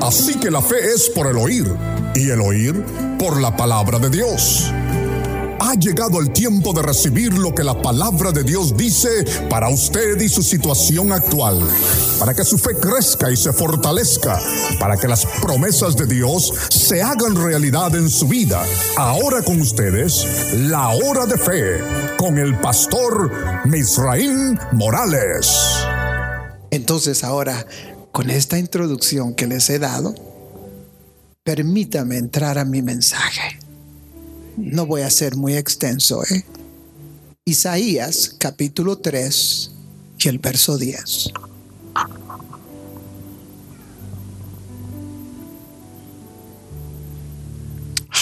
Así que la fe es por el oír y el oír por la palabra de Dios. Ha llegado el tiempo de recibir lo que la palabra de Dios dice para usted y su situación actual, para que su fe crezca y se fortalezca, para que las promesas de Dios se hagan realidad en su vida. Ahora con ustedes, la hora de fe, con el pastor Misraín Morales. Entonces ahora, con esta introducción que les he dado, permítame entrar a mi mensaje. No voy a ser muy extenso, ¿eh? Isaías capítulo 3 y el verso 10.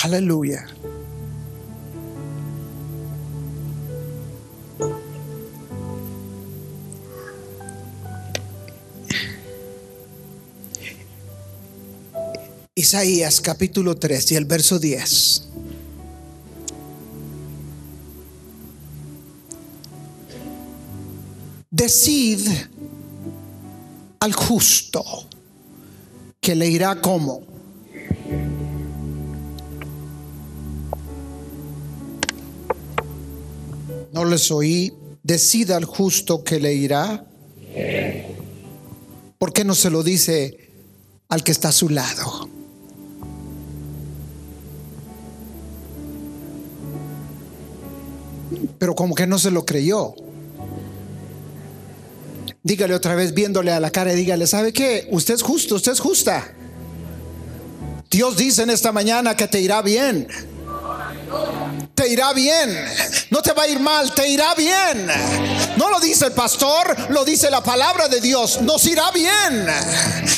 Aleluya. Isaías capítulo 3 y el verso 10. Decid al justo que le irá como. No les oí. Decid al justo que le irá. ¿Por qué no se lo dice al que está a su lado? Pero como que no se lo creyó. Dígale otra vez viéndole a la cara y dígale, ¿sabe qué? Usted es justo, usted es justa. Dios dice en esta mañana que te irá bien. Te irá bien. No te va a ir mal, te irá bien. No lo dice el pastor, lo dice la palabra de Dios. Nos irá bien.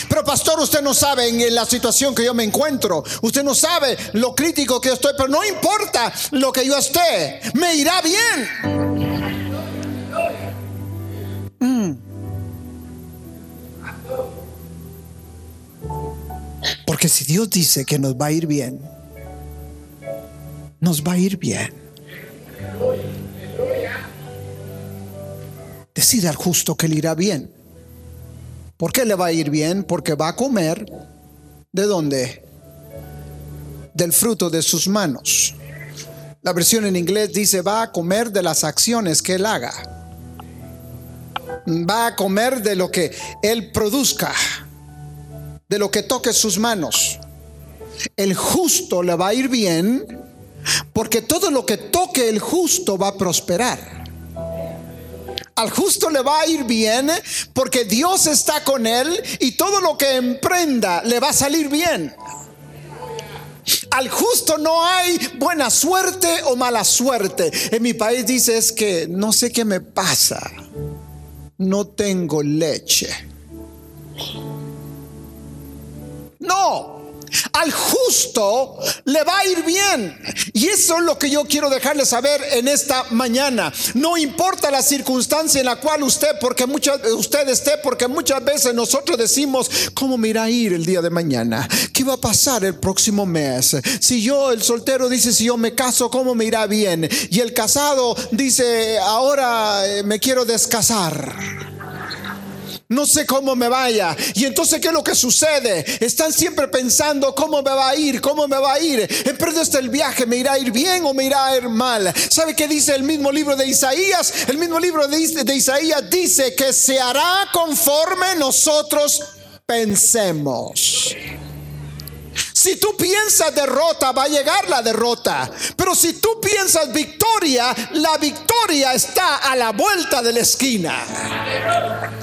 Pero pastor, usted no sabe en la situación que yo me encuentro. Usted no sabe lo crítico que yo estoy, pero no importa lo que yo esté. Me irá bien. Porque si Dios dice que nos va a ir bien, nos va a ir bien. Decide al justo que le irá bien. ¿Por qué le va a ir bien? Porque va a comer de dónde? Del fruto de sus manos. La versión en inglés dice va a comer de las acciones que él haga. Va a comer de lo que él produzca de lo que toque sus manos. El justo le va a ir bien porque todo lo que toque el justo va a prosperar. Al justo le va a ir bien porque Dios está con él y todo lo que emprenda le va a salir bien. Al justo no hay buena suerte o mala suerte. En mi país dice es que no sé qué me pasa. No tengo leche. No, al justo le va a ir bien. Y eso es lo que yo quiero dejarle saber en esta mañana. No importa la circunstancia en la cual usted, porque muchas, usted esté, porque muchas veces nosotros decimos, ¿cómo me irá a ir el día de mañana? ¿Qué va a pasar el próximo mes? Si yo, el soltero dice, si yo me caso, ¿cómo me irá bien? Y el casado dice, ahora eh, me quiero descasar no sé cómo me vaya. Y entonces, ¿qué es lo que sucede? Están siempre pensando cómo me va a ir, cómo me va a ir. Emprendo este el viaje, ¿me irá a ir bien o me irá a ir mal? ¿Sabe qué dice el mismo libro de Isaías? El mismo libro de, de Isaías dice que se hará conforme nosotros pensemos. Si tú piensas derrota, va a llegar la derrota. Pero si tú piensas victoria, la victoria está a la vuelta de la esquina.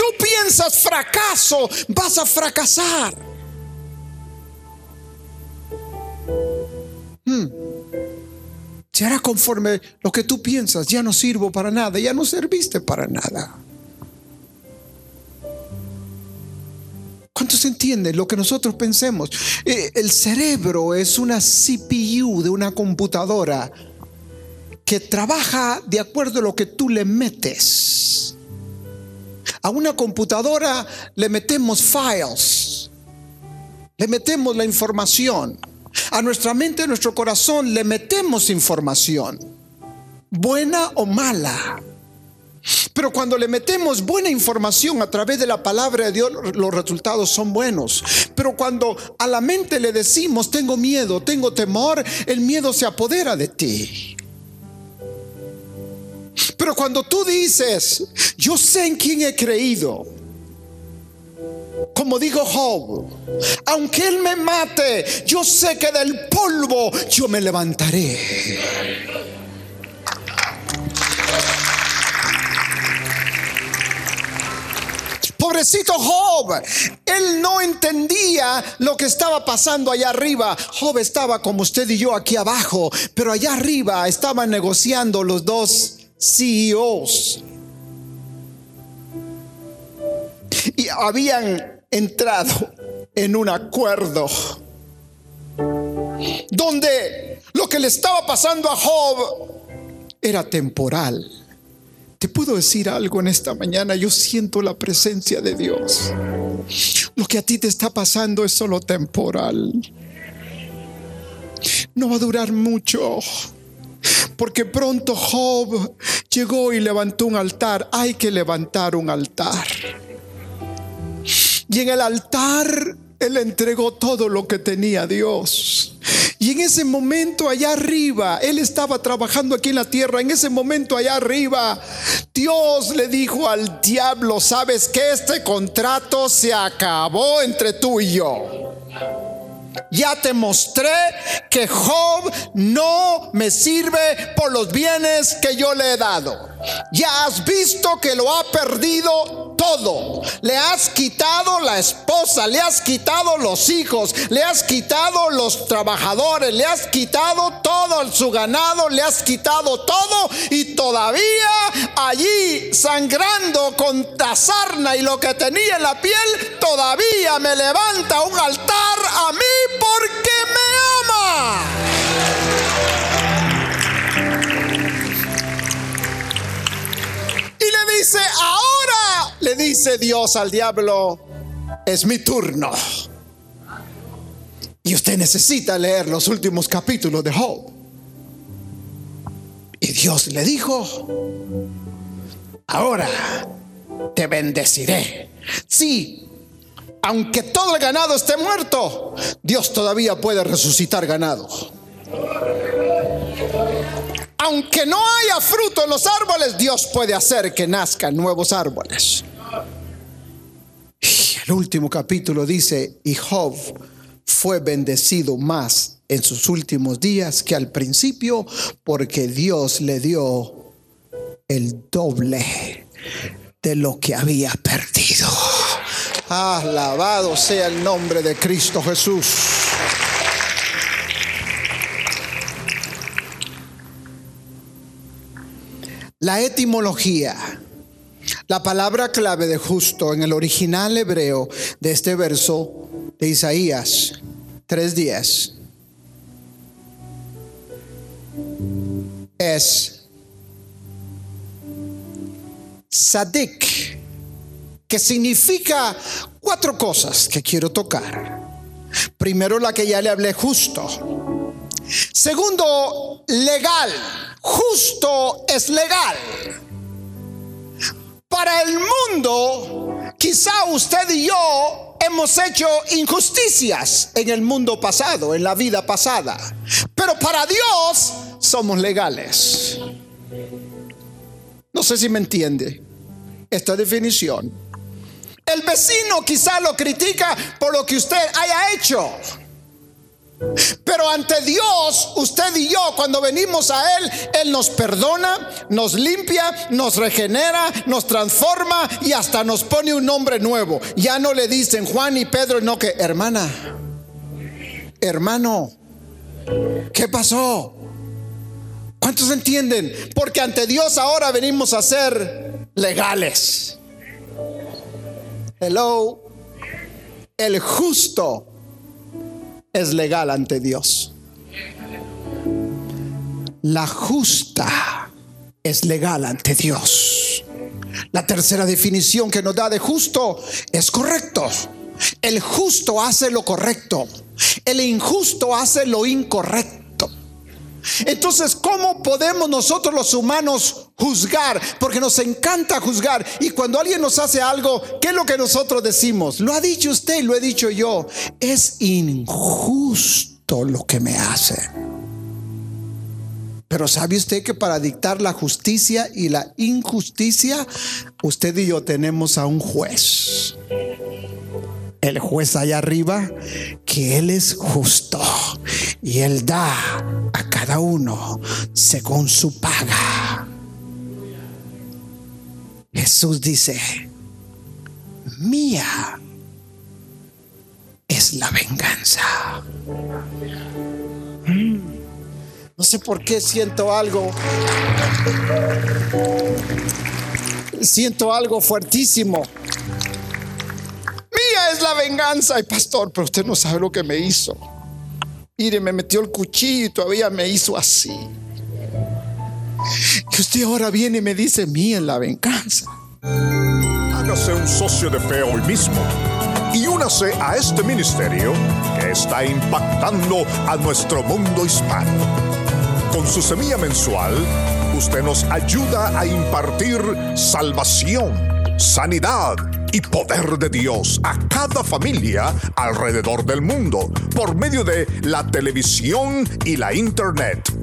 Tú piensas fracaso, vas a fracasar. Hmm. Se hará conforme lo que tú piensas. Ya no sirvo para nada, ya no serviste para nada. ¿Cuántos entienden lo que nosotros pensemos? Eh, el cerebro es una CPU de una computadora que trabaja de acuerdo a lo que tú le metes. A una computadora le metemos files, le metemos la información. A nuestra mente, a nuestro corazón le metemos información, buena o mala. Pero cuando le metemos buena información a través de la palabra de Dios, los resultados son buenos. Pero cuando a la mente le decimos, tengo miedo, tengo temor, el miedo se apodera de ti. Pero cuando tú dices, yo sé en quién he creído, como dijo Job, aunque él me mate, yo sé que del polvo yo me levantaré. Pobrecito Job, él no entendía lo que estaba pasando allá arriba. Job estaba como usted y yo aquí abajo, pero allá arriba estaban negociando los dos CEOs. Y habían entrado en un acuerdo donde lo que le estaba pasando a Job era temporal. Te puedo decir algo en esta mañana, yo siento la presencia de Dios. Lo que a ti te está pasando es solo temporal. No va a durar mucho. Porque pronto Job llegó y levantó un altar. Hay que levantar un altar. Y en el altar él entregó todo lo que tenía Dios. Y en ese momento allá arriba, él estaba trabajando aquí en la tierra, en ese momento allá arriba, Dios le dijo al diablo, sabes que este contrato se acabó entre tú y yo. Ya te mostré que Job no me sirve por los bienes que yo le he dado. Ya has visto que lo ha perdido todo. Le has quitado la esposa, le has quitado los hijos, le has quitado los trabajadores, le has quitado todo su ganado, le has quitado todo y todavía allí sangrando con la sarna y lo que tenía en la piel, todavía me levanta un altar a mí porque me ama. Ahora, le dice Dios al diablo, es mi turno. Y usted necesita leer los últimos capítulos de Job. Y Dios le dijo, ahora te bendeciré. Sí, aunque todo el ganado esté muerto, Dios todavía puede resucitar ganado. Aunque no haya fruto en los árboles, Dios puede hacer que nazcan nuevos árboles. Y el último capítulo dice, y Job fue bendecido más en sus últimos días que al principio, porque Dios le dio el doble de lo que había perdido. Alabado sea el nombre de Cristo Jesús. La etimología, la palabra clave de justo en el original hebreo de este verso de Isaías 3:10 es sadik que significa cuatro cosas que quiero tocar. Primero la que ya le hablé, justo. Segundo, legal. Justo es legal. Para el mundo, quizá usted y yo hemos hecho injusticias en el mundo pasado, en la vida pasada. Pero para Dios somos legales. No sé si me entiende esta definición. El vecino quizá lo critica por lo que usted haya hecho. Pero ante Dios, usted y yo, cuando venimos a Él, Él nos perdona, nos limpia, nos regenera, nos transforma y hasta nos pone un nombre nuevo. Ya no le dicen Juan y Pedro, no que hermana, hermano, ¿qué pasó? ¿Cuántos entienden? Porque ante Dios ahora venimos a ser legales. Hello. El justo es legal ante Dios. La justa es legal ante Dios. La tercera definición que nos da de justo es correcto. El justo hace lo correcto. El injusto hace lo incorrecto. Entonces, ¿cómo podemos nosotros los humanos juzgar, porque nos encanta juzgar. Y cuando alguien nos hace algo, ¿qué es lo que nosotros decimos? Lo ha dicho usted, lo he dicho yo. Es injusto lo que me hace. Pero ¿sabe usted que para dictar la justicia y la injusticia, usted y yo tenemos a un juez? El juez allá arriba, que Él es justo y Él da a cada uno según su paga. Jesús dice, mía es la venganza. Mm. No sé por qué siento algo. Siento algo fuertísimo. Mía es la venganza. Ay, pastor, pero usted no sabe lo que me hizo. Mire, me metió el cuchillo y todavía me hizo así. Usted ahora viene y me dice, mía la venganza. Hágase un socio de fe hoy mismo y únase a este ministerio que está impactando a nuestro mundo hispano. Con su semilla mensual, usted nos ayuda a impartir salvación, sanidad y poder de Dios a cada familia alrededor del mundo por medio de la televisión y la internet.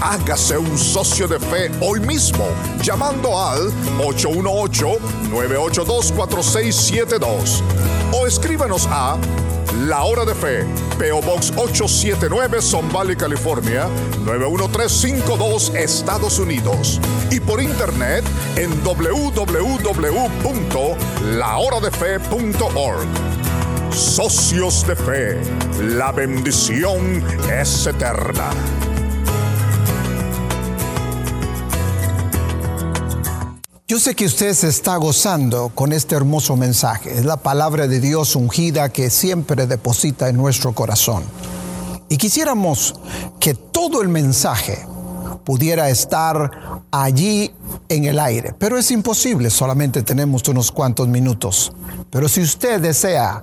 Hágase un socio de fe hoy mismo llamando al 818-982-4672 o escríbanos a la Hora de Fe, PO Box 879, Son Valley, California, 91352, Estados Unidos. Y por internet en www.lahoradefe.org. Socios de Fe, la bendición es eterna. Yo sé que usted se está gozando con este hermoso mensaje. Es la palabra de Dios ungida que siempre deposita en nuestro corazón. Y quisiéramos que todo el mensaje pudiera estar allí en el aire, pero es imposible, solamente tenemos unos cuantos minutos. Pero si usted desea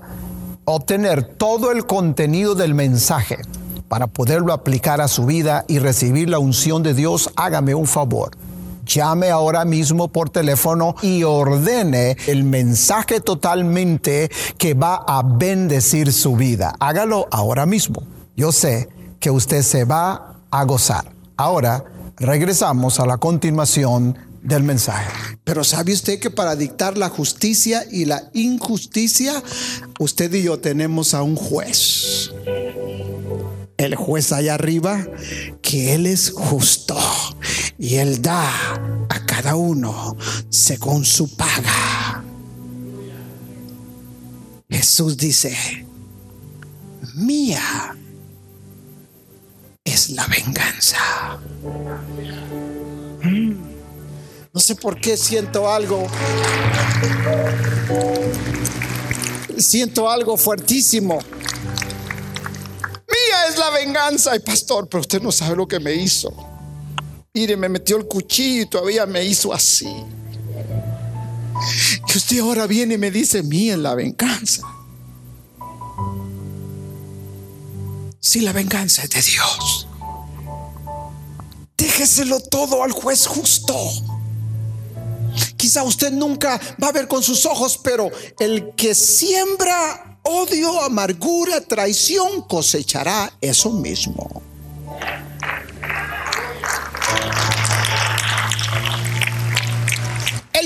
obtener todo el contenido del mensaje para poderlo aplicar a su vida y recibir la unción de Dios, hágame un favor llame ahora mismo por teléfono y ordene el mensaje totalmente que va a bendecir su vida. Hágalo ahora mismo. Yo sé que usted se va a gozar. Ahora regresamos a la continuación del mensaje. Pero ¿sabe usted que para dictar la justicia y la injusticia, usted y yo tenemos a un juez? el juez allá arriba, que Él es justo y Él da a cada uno según su paga. Jesús dice, mía es la venganza. Mm. No sé por qué siento algo. Siento algo fuertísimo es la venganza. Ay, pastor, pero usted no sabe lo que me hizo. Mire, me metió el cuchillo y todavía me hizo así. Que usted ahora viene y me dice, mía la venganza. Si la venganza es de Dios, déjeselo todo al juez justo. Quizá usted nunca va a ver con sus ojos, pero el que siembra odio, amargura, traición, cosechará eso mismo.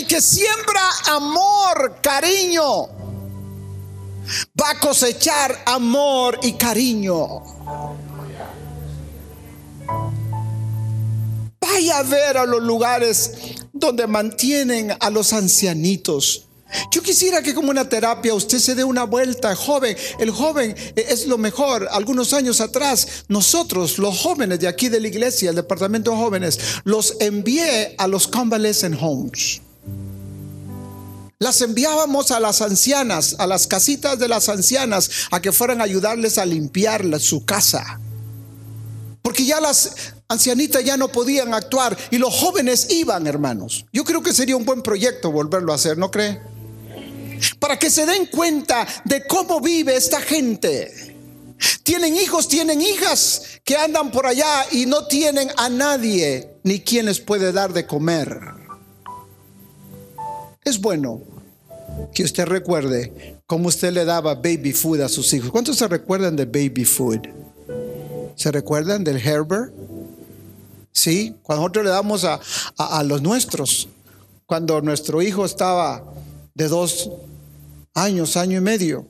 Que siembra amor, cariño, va a cosechar amor y cariño. Vaya a ver a los lugares donde mantienen a los ancianitos yo quisiera que como una terapia usted se dé una vuelta, joven. El joven es lo mejor. Algunos años atrás, nosotros, los jóvenes de aquí de la iglesia, el departamento de jóvenes, los envié a los convalescent homes. Las enviábamos a las ancianas, a las casitas de las ancianas, a que fueran a ayudarles a limpiar su casa. Porque ya las ancianitas ya no podían actuar y los jóvenes iban, hermanos. Yo creo que sería un buen proyecto volverlo a hacer, ¿no cree? para que se den cuenta de cómo vive esta gente. Tienen hijos, tienen hijas que andan por allá y no tienen a nadie ni quién les puede dar de comer. Es bueno que usted recuerde cómo usted le daba baby food a sus hijos. ¿Cuántos se recuerdan de baby food? ¿Se recuerdan del Herbert? Sí, cuando nosotros le damos a, a, los nuestros, cuando nuestro hijo estaba de dos años, año y medio,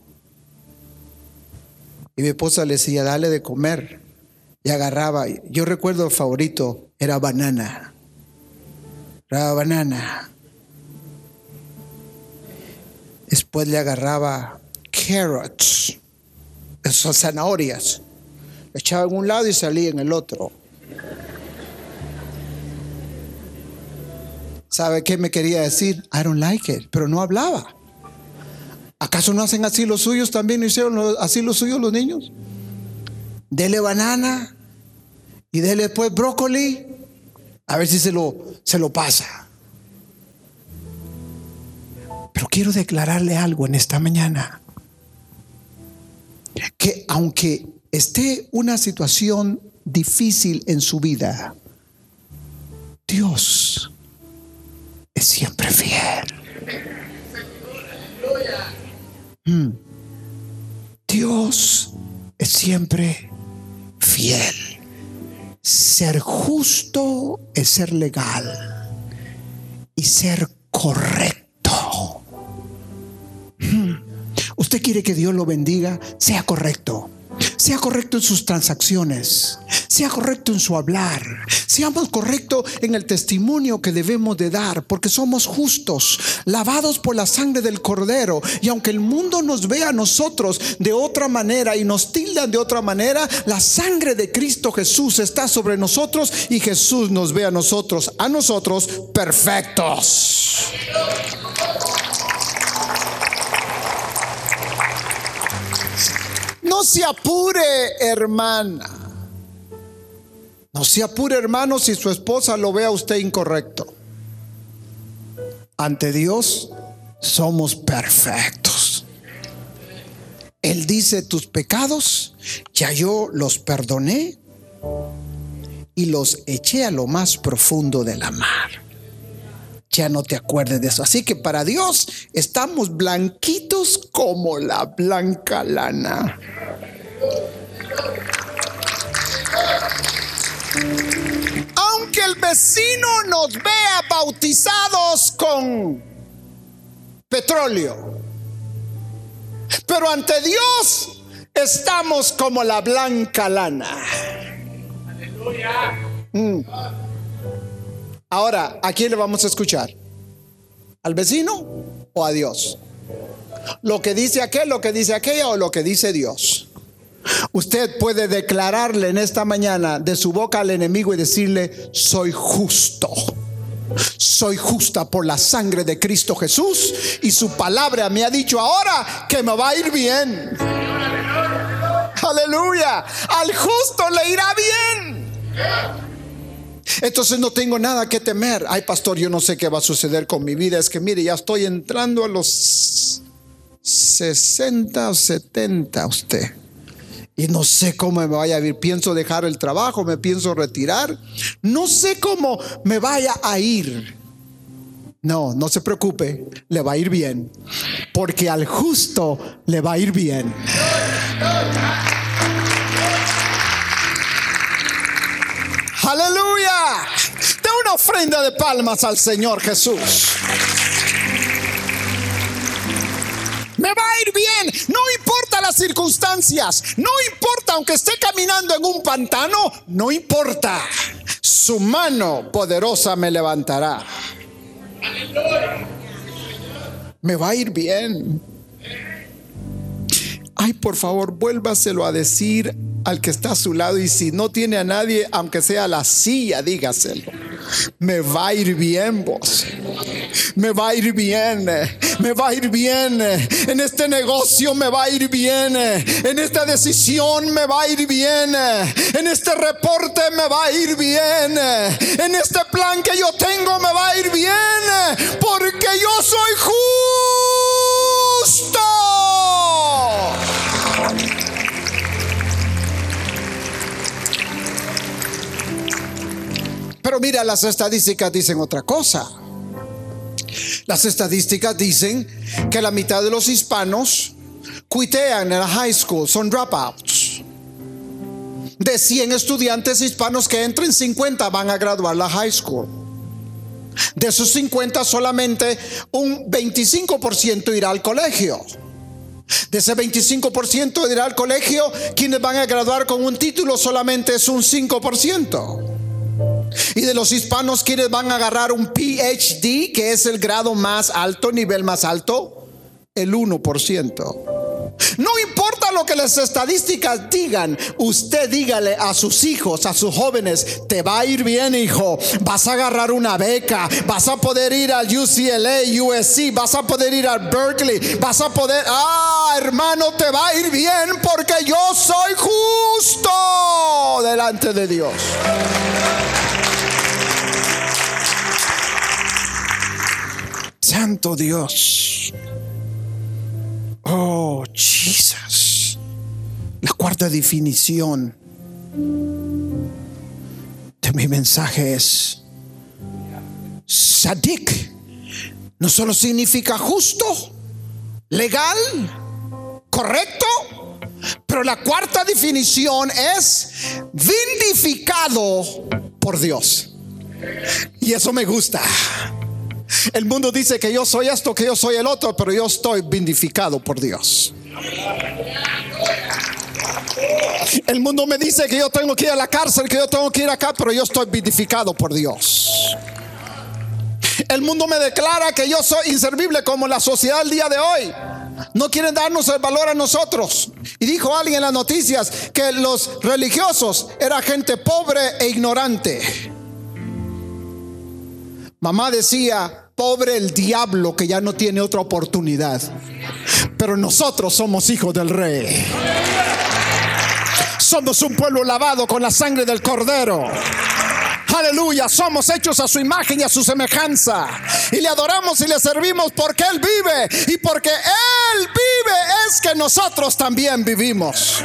y mi esposa le decía, dale de comer, y agarraba, yo recuerdo el favorito, era banana, era banana. Después le agarraba carrots, esas zanahorias, echaba en un lado y salía en el otro. ¿Sabe qué me quería decir? I don't like it, pero no hablaba. ¿Acaso no hacen así los suyos también? ¿No hicieron así los suyos los niños? Dele banana y dele después brócoli, a ver si se lo, se lo pasa. Pero quiero declararle algo en esta mañana. Que aunque esté una situación difícil en su vida, Dios es siempre fiel. Mm. Dios es siempre fiel. Ser justo es ser legal y ser correcto. Usted quiere que Dios lo bendiga, sea correcto. Sea correcto en sus transacciones. Sea correcto en su hablar. Seamos correctos en el testimonio que debemos de dar, porque somos justos, lavados por la sangre del Cordero. Y aunque el mundo nos vea a nosotros de otra manera y nos tildan de otra manera, la sangre de Cristo Jesús está sobre nosotros y Jesús nos ve a nosotros, a nosotros perfectos. No se apure, hermana. No se apure, hermano, si su esposa lo ve a usted incorrecto. Ante Dios somos perfectos. Él dice, tus pecados ya yo los perdoné y los eché a lo más profundo de la mar ya no te acuerdes de eso. Así que para Dios estamos blanquitos como la blanca lana. Aunque el vecino nos vea bautizados con petróleo, pero ante Dios estamos como la blanca lana. Aleluya. Mm. Ahora, ¿a quién le vamos a escuchar? ¿Al vecino o a Dios? Lo que dice aquel, lo que dice aquella o lo que dice Dios. Usted puede declararle en esta mañana de su boca al enemigo y decirle, soy justo. Soy justa por la sangre de Cristo Jesús y su palabra me ha dicho ahora que me va a ir bien. Aleluya. Al justo le irá bien. Entonces no tengo nada que temer. Ay, pastor, yo no sé qué va a suceder con mi vida. Es que mire, ya estoy entrando a los 60 o 70 usted. Y no sé cómo me vaya a ir. Pienso dejar el trabajo, me pienso retirar. No sé cómo me vaya a ir. No, no se preocupe, le va a ir bien. Porque al justo le va a ir bien. Ofrenda de palmas al Señor Jesús. Me va a ir bien, no importa las circunstancias, no importa aunque esté caminando en un pantano, no importa. Su mano poderosa me levantará. Me va a ir bien. Ay, por favor, vuélvaselo a decir al que está a su lado y si no tiene a nadie, aunque sea la silla, dígaselo. Me va a ir bien vos. Me va a ir bien. Me va a ir bien. En este negocio me va a ir bien. En esta decisión me va a ir bien. En este reporte me va a ir bien. En este plan que yo tengo me va a ir bien. Porque yo soy justo. Pero Mira, las estadísticas dicen otra cosa. Las estadísticas dicen que la mitad de los hispanos cuitean en la high school, son dropouts. De 100 estudiantes hispanos que entren, 50 van a graduar la high school. De esos 50 solamente un 25% irá al colegio. De ese 25% irá al colegio, quienes van a graduar con un título solamente es un 5%. Y de los hispanos, quienes van a agarrar un PhD, que es el grado más alto, nivel más alto, el 1%. No importa lo que las estadísticas digan, usted dígale a sus hijos, a sus jóvenes, te va a ir bien hijo, vas a agarrar una beca, vas a poder ir al UCLA, USC, vas a poder ir al Berkeley, vas a poder, ah hermano, te va a ir bien porque yo soy justo delante de Dios. Santo Dios. Definición de mi mensaje es sadik. No solo significa justo, legal, correcto, pero la cuarta definición es vindificado por Dios. Y eso me gusta. El mundo dice que yo soy esto, que yo soy el otro, pero yo estoy vindificado por Dios. El mundo me dice que yo tengo que ir a la cárcel, que yo tengo que ir acá, pero yo estoy vindificado por Dios. El mundo me declara que yo soy inservible como la sociedad del día de hoy. No quieren darnos el valor a nosotros. Y dijo alguien en las noticias que los religiosos era gente pobre e ignorante. Mamá decía, pobre el diablo que ya no tiene otra oportunidad. Pero nosotros somos hijos del rey. Somos un pueblo lavado con la sangre del cordero. Aleluya, somos hechos a su imagen y a su semejanza. Y le adoramos y le servimos porque Él vive. Y porque Él vive es que nosotros también vivimos.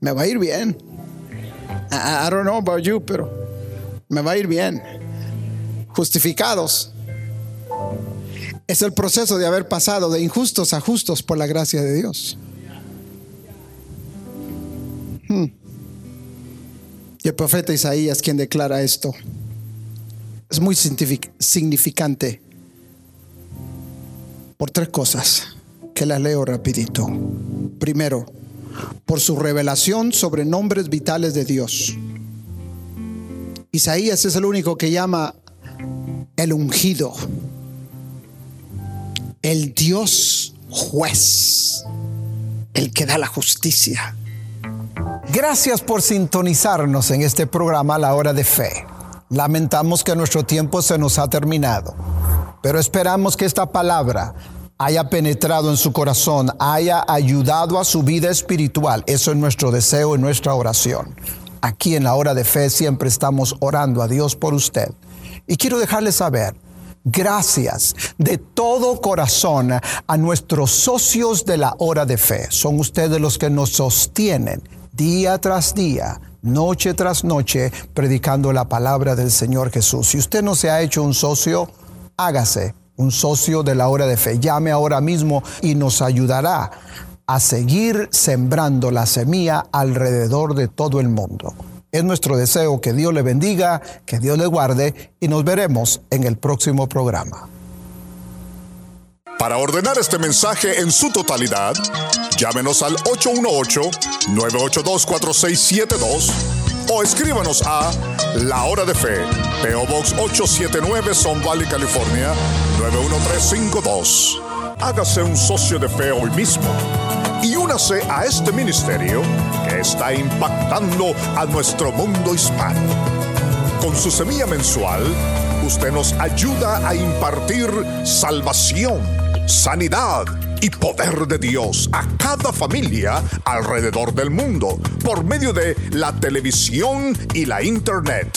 Me va a ir bien. I, don't know about you, pero me va a ir bien. Justificados. Es el proceso de haber pasado de injustos a justos por la gracia de Dios. Hmm. Y el profeta Isaías quien declara esto. Es muy significante por tres cosas que las leo rapidito. Primero, por su revelación sobre nombres vitales de Dios. Isaías es el único que llama el ungido, el Dios juez, el que da la justicia. Gracias por sintonizarnos en este programa La Hora de Fe. Lamentamos que nuestro tiempo se nos ha terminado, pero esperamos que esta palabra haya penetrado en su corazón, haya ayudado a su vida espiritual. Eso es nuestro deseo y nuestra oración. Aquí en la hora de fe siempre estamos orando a Dios por usted. Y quiero dejarle saber, gracias de todo corazón a nuestros socios de la hora de fe. Son ustedes los que nos sostienen día tras día noche tras noche predicando la palabra del Señor Jesús. Si usted no se ha hecho un socio, hágase un socio de la hora de fe. Llame ahora mismo y nos ayudará a seguir sembrando la semilla alrededor de todo el mundo. Es nuestro deseo que Dios le bendiga, que Dios le guarde y nos veremos en el próximo programa. Para ordenar este mensaje en su totalidad, llámenos al 818-982-4672 o escríbanos a La Hora de Fe, PO Box 879, Son Valley, California 91352. Hágase un socio de fe hoy mismo y únase a este ministerio que está impactando a nuestro mundo hispano. Con su semilla mensual, usted nos ayuda a impartir salvación, sanidad, y poder de Dios a cada familia alrededor del mundo por medio de la televisión y la internet.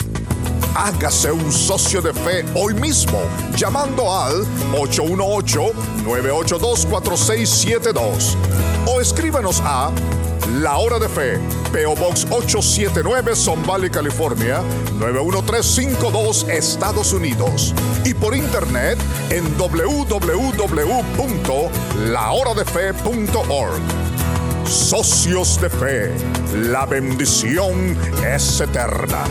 Hágase un socio de fe hoy mismo llamando al 818-982-4672 o escríbanos a La Hora de Fe, PO Box 879, Son California, 91352, Estados Unidos. Y por internet en www.lahoradefe.org. Socios de Fe, la bendición es eterna.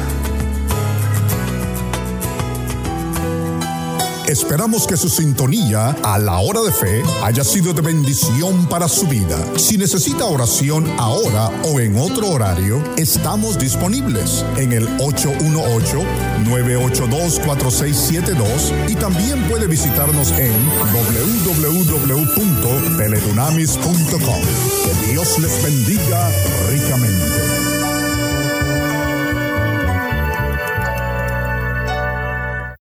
Esperamos que su sintonía a la hora de fe haya sido de bendición para su vida. Si necesita oración ahora o en otro horario, estamos disponibles en el 818-982-4672 y también puede visitarnos en www.teledunamis.com. Que Dios les bendiga ricamente.